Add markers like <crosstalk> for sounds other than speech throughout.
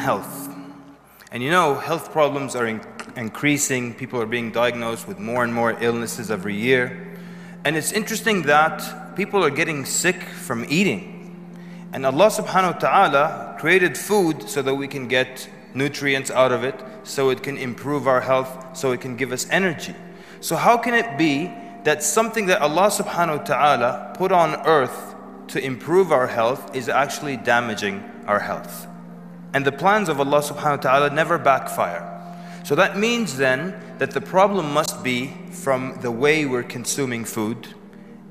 Health. And you know, health problems are in- increasing. People are being diagnosed with more and more illnesses every year. And it's interesting that people are getting sick from eating. And Allah subhanahu wa ta'ala created food so that we can get nutrients out of it, so it can improve our health, so it can give us energy. So, how can it be that something that Allah subhanahu wa ta'ala put on earth to improve our health is actually damaging our health? And the plans of Allah subhanahu wa ta'ala never backfire. So that means then that the problem must be from the way we're consuming food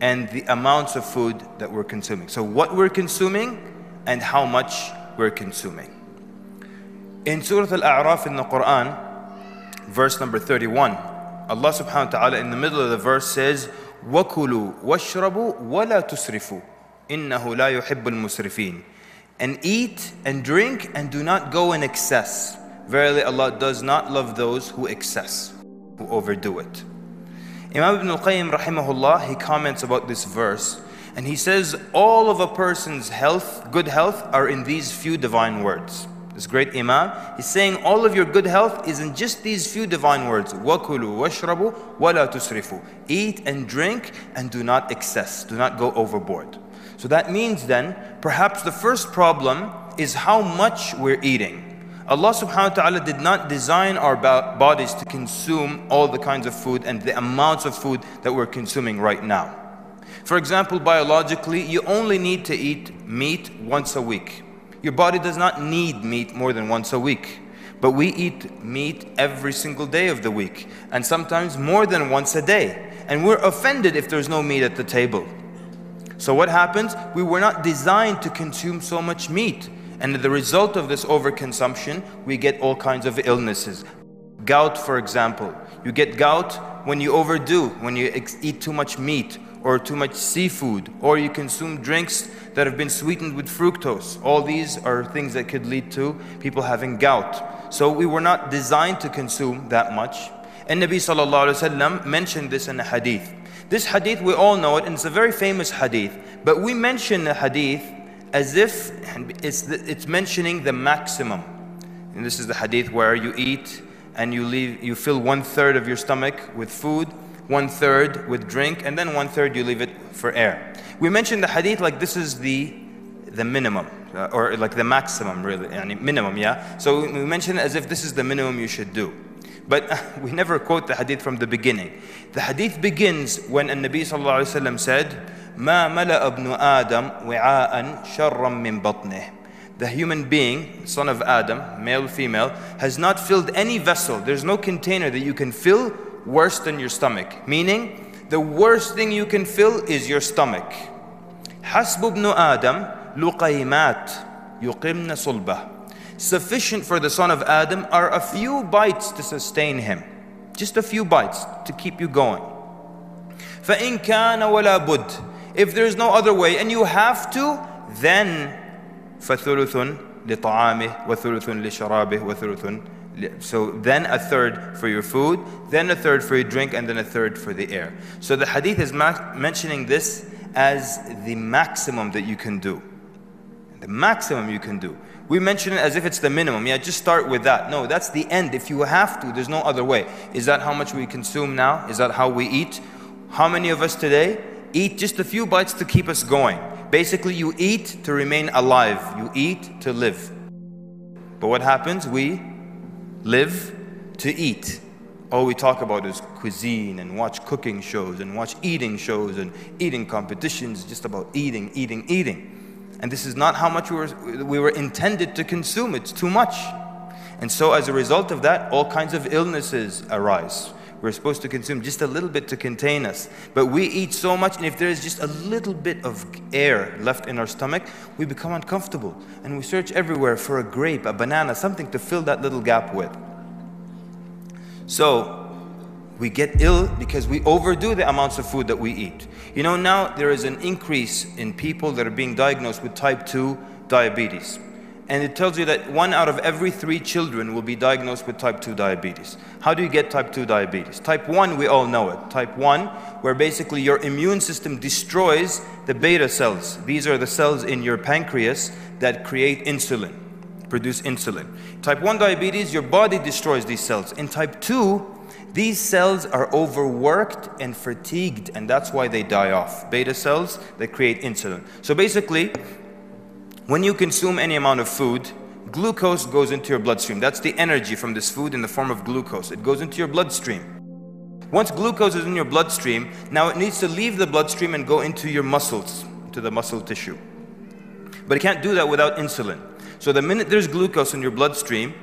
and the amounts of food that we're consuming. So, what we're consuming and how much we're consuming. In Surah Al A'raf in the Quran, verse number 31, Allah subhanahu wa ta'ala in the middle of the verse says, وَكُلُوا وَاشْرَبُوا وَلَا تُسْرِفُوا إِنَّهُ لَا يُحِبُّ الْمُسْرِفِينَ And eat and drink and do not go in excess. Verily Allah does not love those who excess, who overdo it. Imam Ibn al-Qayyim rahimahullah, he comments about this verse and he says all of a person's health, good health are in these few divine words. This great Imam, he's saying all of your good health is in just these few divine words. وَكُلُوا وَاشْرَبُوا وَلَا تُسْرِفُوا Eat and drink and do not excess, do not go overboard. So that means then, perhaps the first problem is how much we're eating. Allah subhanahu wa ta'ala did not design our bodies to consume all the kinds of food and the amounts of food that we're consuming right now. For example, biologically, you only need to eat meat once a week. Your body does not need meat more than once a week. But we eat meat every single day of the week, and sometimes more than once a day. And we're offended if there's no meat at the table. So, what happens? We were not designed to consume so much meat. And the result of this overconsumption, we get all kinds of illnesses. Gout, for example. You get gout when you overdo, when you eat too much meat or too much seafood, or you consume drinks that have been sweetened with fructose. All these are things that could lead to people having gout. So we were not designed to consume that much. And Nabi sallallahu mentioned this in a hadith. This hadith, we all know it, and it's a very famous hadith. But we mention the hadith as if it's, it's mentioning the maximum. And this is the hadith where you eat and you leave, you fill one third of your stomach with food, one third with drink, and then one third you leave it for air. We mentioned the hadith like this is the the minimum, uh, or like the maximum, really, minimum, yeah. So we mention as if this is the minimum you should do. But uh, <laughs> we never quote the hadith from the beginning. The hadith begins when an Nabi sallallahu alaihi wasallam said, ما ملأ ابن آدم وعاء شرا من بطنه the human being, son of Adam, male, female, has not filled any vessel. There's no container that you can fill worse than your stomach. Meaning, the worst thing you can fill is your stomach. حسب ابن آدم لقيمات يقمن صلبه. Sufficient for the son of Adam are a few bites to sustain him. Just a few bites to keep you going. فإن كان ولا بد if there's no other way and you have to, then فثلث لطعامه وثلث لشرابه وثلث so then a third for your food, then a third for your drink, and then a third for the air. So the hadith is mentioning this as the maximum that you can do. The maximum you can do. We mention it as if it's the minimum. Yeah, just start with that. No, that's the end. If you have to, there's no other way. Is that how much we consume now? Is that how we eat? How many of us today eat just a few bites to keep us going. Basically, you eat to remain alive, you eat to live. But what happens? We live to eat. All we talk about is cuisine and watch cooking shows and watch eating shows and eating competitions, just about eating, eating, eating. And this is not how much we were, we were intended to consume, it's too much. And so, as a result of that, all kinds of illnesses arise. We're supposed to consume just a little bit to contain us. But we eat so much, and if there is just a little bit of air left in our stomach, we become uncomfortable. And we search everywhere for a grape, a banana, something to fill that little gap with. So, we get ill because we overdo the amounts of food that we eat. You know, now there is an increase in people that are being diagnosed with type 2 diabetes and it tells you that one out of every three children will be diagnosed with type 2 diabetes. How do you get type 2 diabetes? Type 1, we all know it. Type 1, where basically your immune system destroys the beta cells. These are the cells in your pancreas that create insulin. produce insulin. Type 1 diabetes, your body destroys these cells. In type 2, these cells are overworked and fatigued, and that's why they die off. Beta cells that create insulin. So basically, when you consume any amount of food, glucose goes into your bloodstream. That's the energy from this food in the form of glucose. It goes into your bloodstream. Once glucose is in your bloodstream, now it needs to leave the bloodstream and go into your muscles, to the muscle tissue. But it can't do that without insulin. So the minute there's glucose in your bloodstream,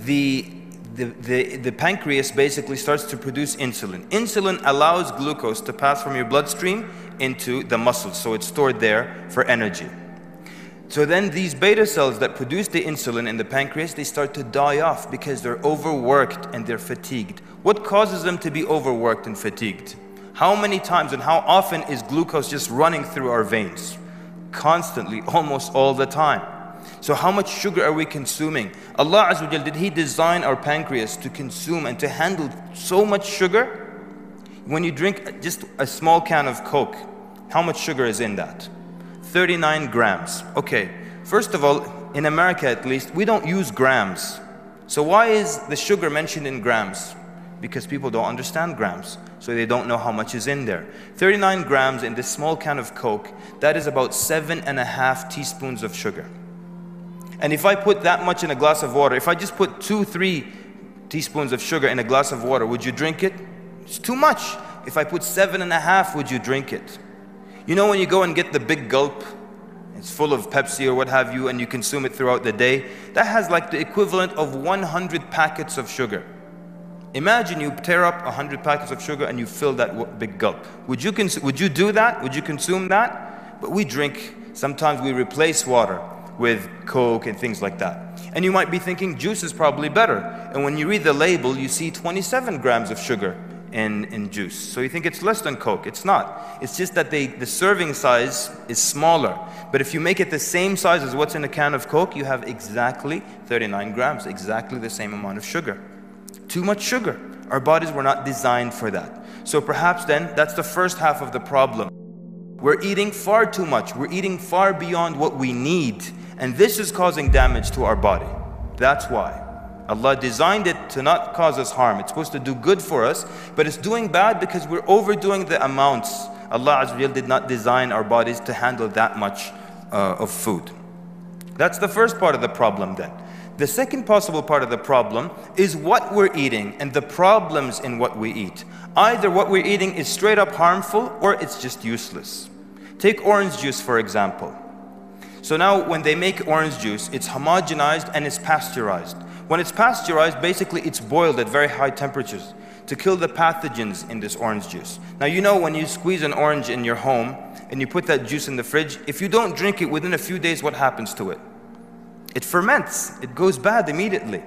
the, the, the, the pancreas basically starts to produce insulin. Insulin allows glucose to pass from your bloodstream into the muscles, so it's stored there for energy. So then these beta cells that produce the insulin in the pancreas, they start to die off because they're overworked and they're fatigued. What causes them to be overworked and fatigued? How many times and how often is glucose just running through our veins? Constantly, almost all the time. So how much sugar are we consuming? Allah Azza wa did He design our pancreas to consume and to handle so much sugar? When you drink just a small can of Coke, how much sugar is in that? 39 grams. Okay, first of all, in America at least, we don't use grams. So why is the sugar mentioned in grams? Because people don't understand grams, so they don't know how much is in there. 39 grams in this small can of Coke, that is about seven and a half teaspoons of sugar. And if I put that much in a glass of water, if I just put two, three teaspoons of sugar in a glass of water, would you drink it? It's too much. If I put seven and a half, would you drink it? You know when you go and get the big gulp, it's full of Pepsi or what have you, and you consume it throughout the day, that has like the equivalent of 100 packets of sugar. Imagine you tear up 100 packets of sugar and you fill that big gulp. Would you, would you do that? Would you consume that? But we drink, sometimes we replace water with Coke and things like that. And you might be thinking juice is probably better. And when you read the label, you see 27 grams of sugar in, in juice. So you think it's less than Coke. It's not. It's just that they, the serving size is smaller. But if you make it the same size as what's in a can of Coke, you have exactly 39 grams, exactly the same amount of sugar. Too much sugar. Our bodies were not designed for that. So perhaps then that's the first half of the problem. We're eating far too much. We're eating far beyond what we need. And this is causing damage to our body. That's why. Allah designed it to not cause us harm. It's supposed to do good for us, but it's doing bad because we're overdoing the amounts. Allah Azza did not design our bodies to handle that much uh, of food. That's the first part of the problem then. The second possible part of the problem is what we're eating and the problems in what we eat. Either what we're eating is straight up harmful or it's just useless. Take orange juice for example. So now when they make orange juice, it's homogenized and it's pasteurized. When it's pasteurized, basically it's boiled at very high temperatures to kill the pathogens in this orange juice. Now you know when you squeeze an orange in your home and you put that juice in the fridge, if you don't drink it within a few days, what happens to it? It ferments, it goes bad immediately.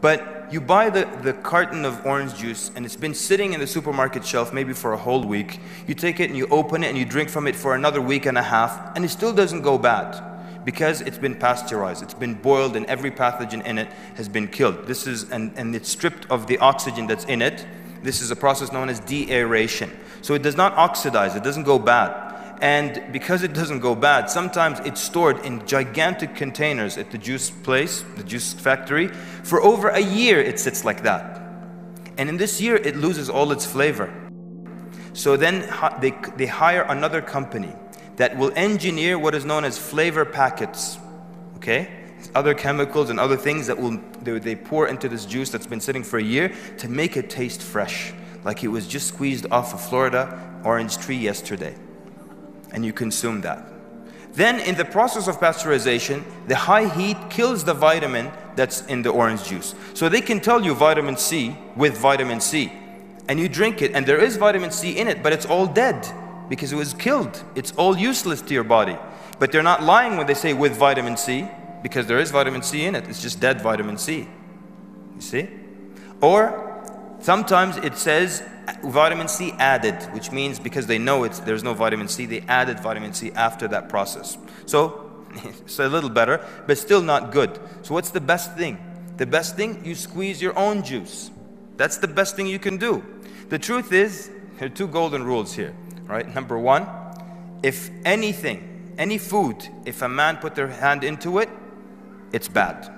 But you buy the, the carton of orange juice and it's been sitting in the supermarket shelf maybe for a whole week. You take it and you open it and you drink from it for another week and a half and it still doesn't go bad because it's been pasteurized, it's been boiled, and every pathogen in it has been killed. This is, and, and it's stripped of the oxygen that's in it. This is a process known as deaeration. So it does not oxidize, it doesn't go bad. And because it doesn't go bad, sometimes it's stored in gigantic containers at the juice place, the juice factory. For over a year, it sits like that. And in this year, it loses all its flavor. So then they, they hire another company that will engineer what is known as flavor packets. Okay? Other chemicals and other things that will they pour into this juice that's been sitting for a year to make it taste fresh, like it was just squeezed off a Florida orange tree yesterday. And you consume that. Then, in the process of pasteurization, the high heat kills the vitamin that's in the orange juice. So they can tell you vitamin C with vitamin C. And you drink it, and there is vitamin C in it, but it's all dead because it was killed. It's all useless to your body. But they're not lying when they say with vitamin C because there is vitamin C in it. It's just dead vitamin C. You see? Or sometimes it says vitamin C added, which means because they know it's, there's no vitamin C, they added vitamin C after that process. So <laughs> it's a little better, but still not good. So what's the best thing? The best thing, you squeeze your own juice. That's the best thing you can do. The truth is, there are two golden rules here right? Number one, if anything, any food, if a man put their hand into it, it's bad.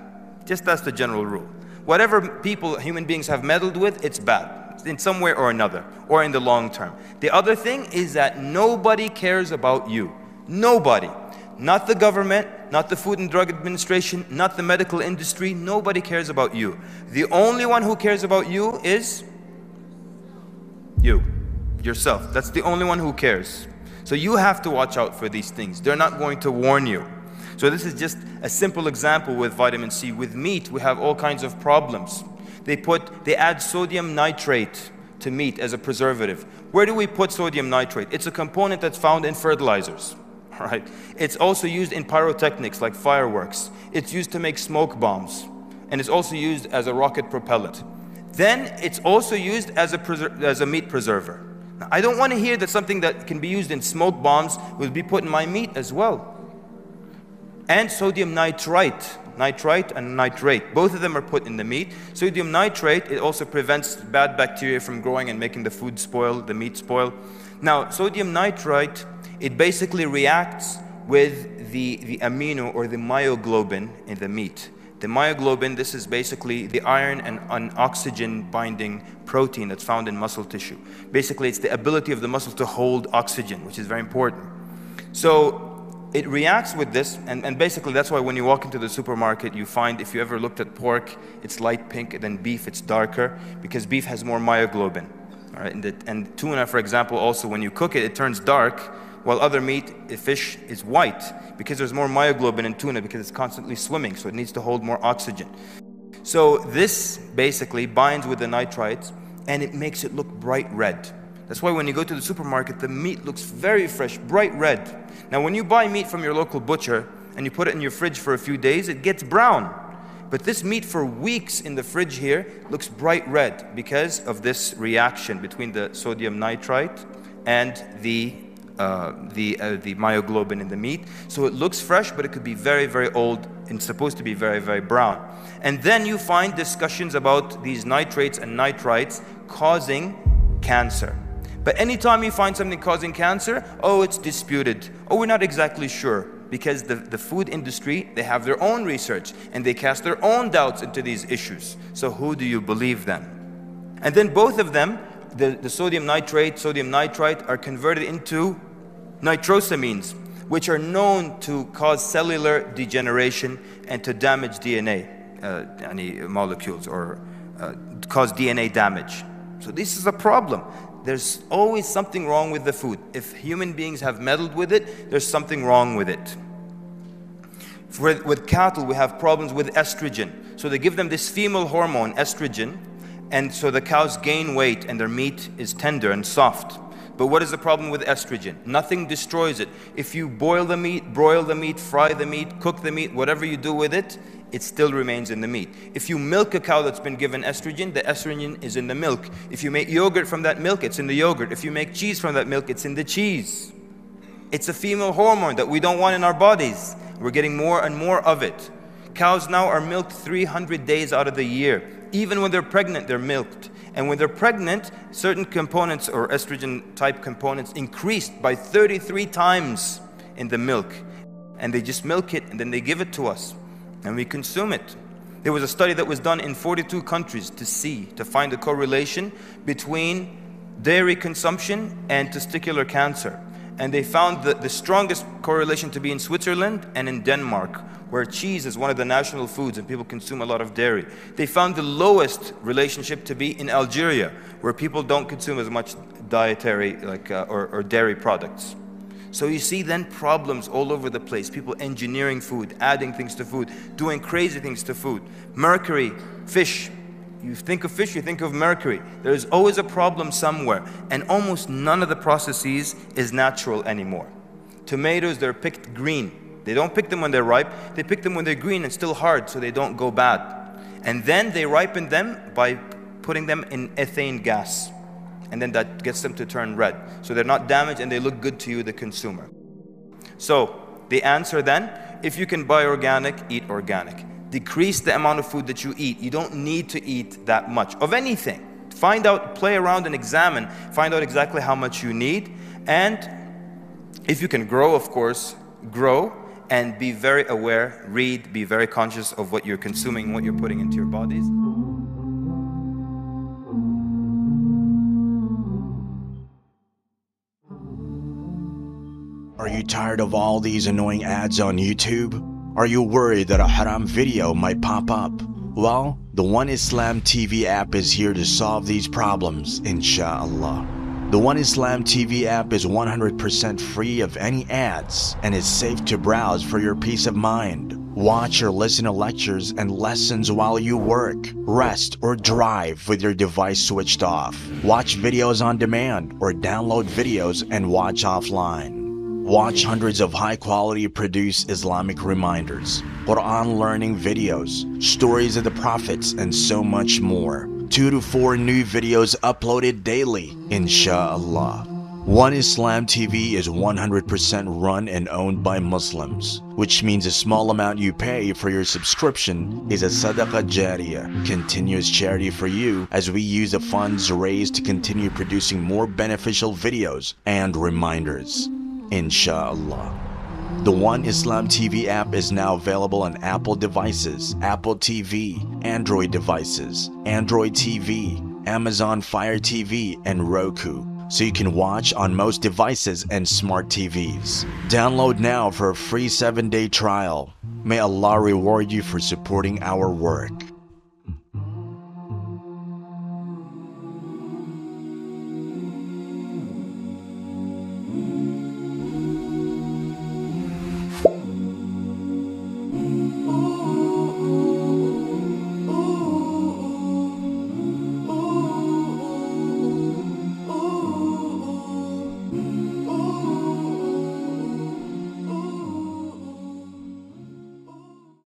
Just that's the general rule. Whatever people, human beings have meddled with, it's bad in some way or another, or in the long term. The other thing is that nobody cares about you. Nobody. Not the government, not the Food and Drug Administration, not the medical industry. Nobody cares about you. The only one who cares about you is you, yourself. That's the only one who cares. So you have to watch out for these things. They're not going to warn you. So this is just a simple example with vitamin C. With meat, we have all kinds of problems. They put, they add sodium nitrate to meat as a preservative. Where do we put sodium nitrate? It's a component that's found in fertilizers. <laughs> Right? It's also used in pyrotechnics like fireworks. It's used to make smoke bombs. And it's also used as a rocket propellant. Then it's also used as a, as a meat preserver. Now, I don't want to hear that something that can be used in smoke bombs will be put in my meat as well and sodium nitrite nitrite and nitrate. Both of them are put in the meat. Sodium nitrate, it also prevents bad bacteria from growing and making the food spoil, the meat spoil. Now, sodium nitrite, it basically reacts with the, the amino or the myoglobin in the meat. The myoglobin, this is basically the iron and an oxygen binding protein that's found in muscle tissue. Basically, it's the ability of the muscle to hold oxygen, which is very important. So, it reacts with this, and, and basically that's why when you walk into the supermarket, you find if you ever looked at pork, it's light pink, and then beef, it's darker, because beef has more myoglobin. All right? and, the, and tuna, for example, also when you cook it, it turns dark, while other meat, fish, is white, because there's more myoglobin in tuna because it's constantly swimming, so it needs to hold more oxygen. So this basically binds with the nitrites, and it makes it look bright red. That's why when you go to the supermarket, the meat looks very fresh, bright red. Now, when you buy meat from your local butcher and you put it in your fridge for a few days, it gets brown. But this meat for weeks in the fridge here looks bright red because of this reaction between the sodium nitrite and the uh, the, uh, the myoglobin in the meat. So it looks fresh, but it could be very, very old and supposed to be very, very brown. And then you find discussions about these nitrates and nitrites causing cancer. But anytime you find something causing cancer, oh, it's disputed. Oh, we're not exactly sure. Because the, the food industry, they have their own research and they cast their own doubts into these issues. So who do you believe then? And then both of them, the, the sodium nitrate, sodium nitrite, are converted into nitrosamines, which are known to cause cellular degeneration and to damage DNA, uh, any molecules, or uh, cause DNA damage. So this is a problem there's always something wrong with the food. If human beings have meddled with it, there's something wrong with it. For, with cattle, we have problems with estrogen. So they give them this female hormone, estrogen, and so the cows gain weight and their meat is tender and soft. But what is the problem with estrogen? Nothing destroys it. If you boil the meat, broil the meat, fry the meat, cook the meat, whatever you do with it, it still remains in the meat. If you milk a cow that's been given estrogen, the estrogen is in the milk. If you make yogurt from that milk, it's in the yogurt. If you make cheese from that milk, it's in the cheese. It's a female hormone that we don't want in our bodies. We're getting more and more of it. Cows now are milked 300 days out of the year. Even when they're pregnant, they're milked. And when they're pregnant, certain components or estrogen type components increased by 33 times in the milk. And they just milk it and then they give it to us and we consume it. There was a study that was done in 42 countries to see, to find a correlation between dairy consumption and testicular cancer. And they found the, the strongest correlation to be in Switzerland and in Denmark, where cheese is one of the national foods and people consume a lot of dairy. They found the lowest relationship to be in Algeria, where people don't consume as much dietary like, uh, or, or dairy products. So you see then problems all over the place. People engineering food, adding things to food, doing crazy things to food. Mercury, fish. You think of fish, you think of mercury. There's always a problem somewhere. And almost none of the processes is natural anymore. Tomatoes, they're picked green. They don't pick them when they're ripe. They pick them when they're green and still hard so they don't go bad. And then they ripen them by putting them in ethane gas and then that gets them to turn red. So they're not damaged and they look good to you, the consumer. So the answer then if you can buy organic, eat organic. Decrease the amount of food that you eat. You don't need to eat that much of anything. Find out, play around, and examine. Find out exactly how much you need. And if you can grow, of course, grow and be very aware, read, be very conscious of what you're consuming, what you're putting into your bodies. Are you tired of all these annoying ads on YouTube? Are you worried that a haram video might pop up? Well, the One Islam TV app is here to solve these problems, inshallah. The One Islam TV app is 100% free of any ads and is safe to browse for your peace of mind. Watch or listen to lectures and lessons while you work, rest, or drive with your device switched off. Watch videos on demand or download videos and watch offline. Watch hundreds of high quality produced Islamic reminders, Quran learning videos, stories of the prophets, and so much more. Two to four new videos uploaded daily, inshallah. One Islam TV is 100% run and owned by Muslims, which means a small amount you pay for your subscription is a sadaqah jariyah, continuous charity for you as we use the funds raised to continue producing more beneficial videos and reminders. Inshallah. The One Islam TV app is now available on Apple devices, Apple TV, Android devices, Android TV, Amazon Fire TV, and Roku, so you can watch on most devices and smart TVs. Download now for a free 7 day trial. May Allah reward you for supporting our work.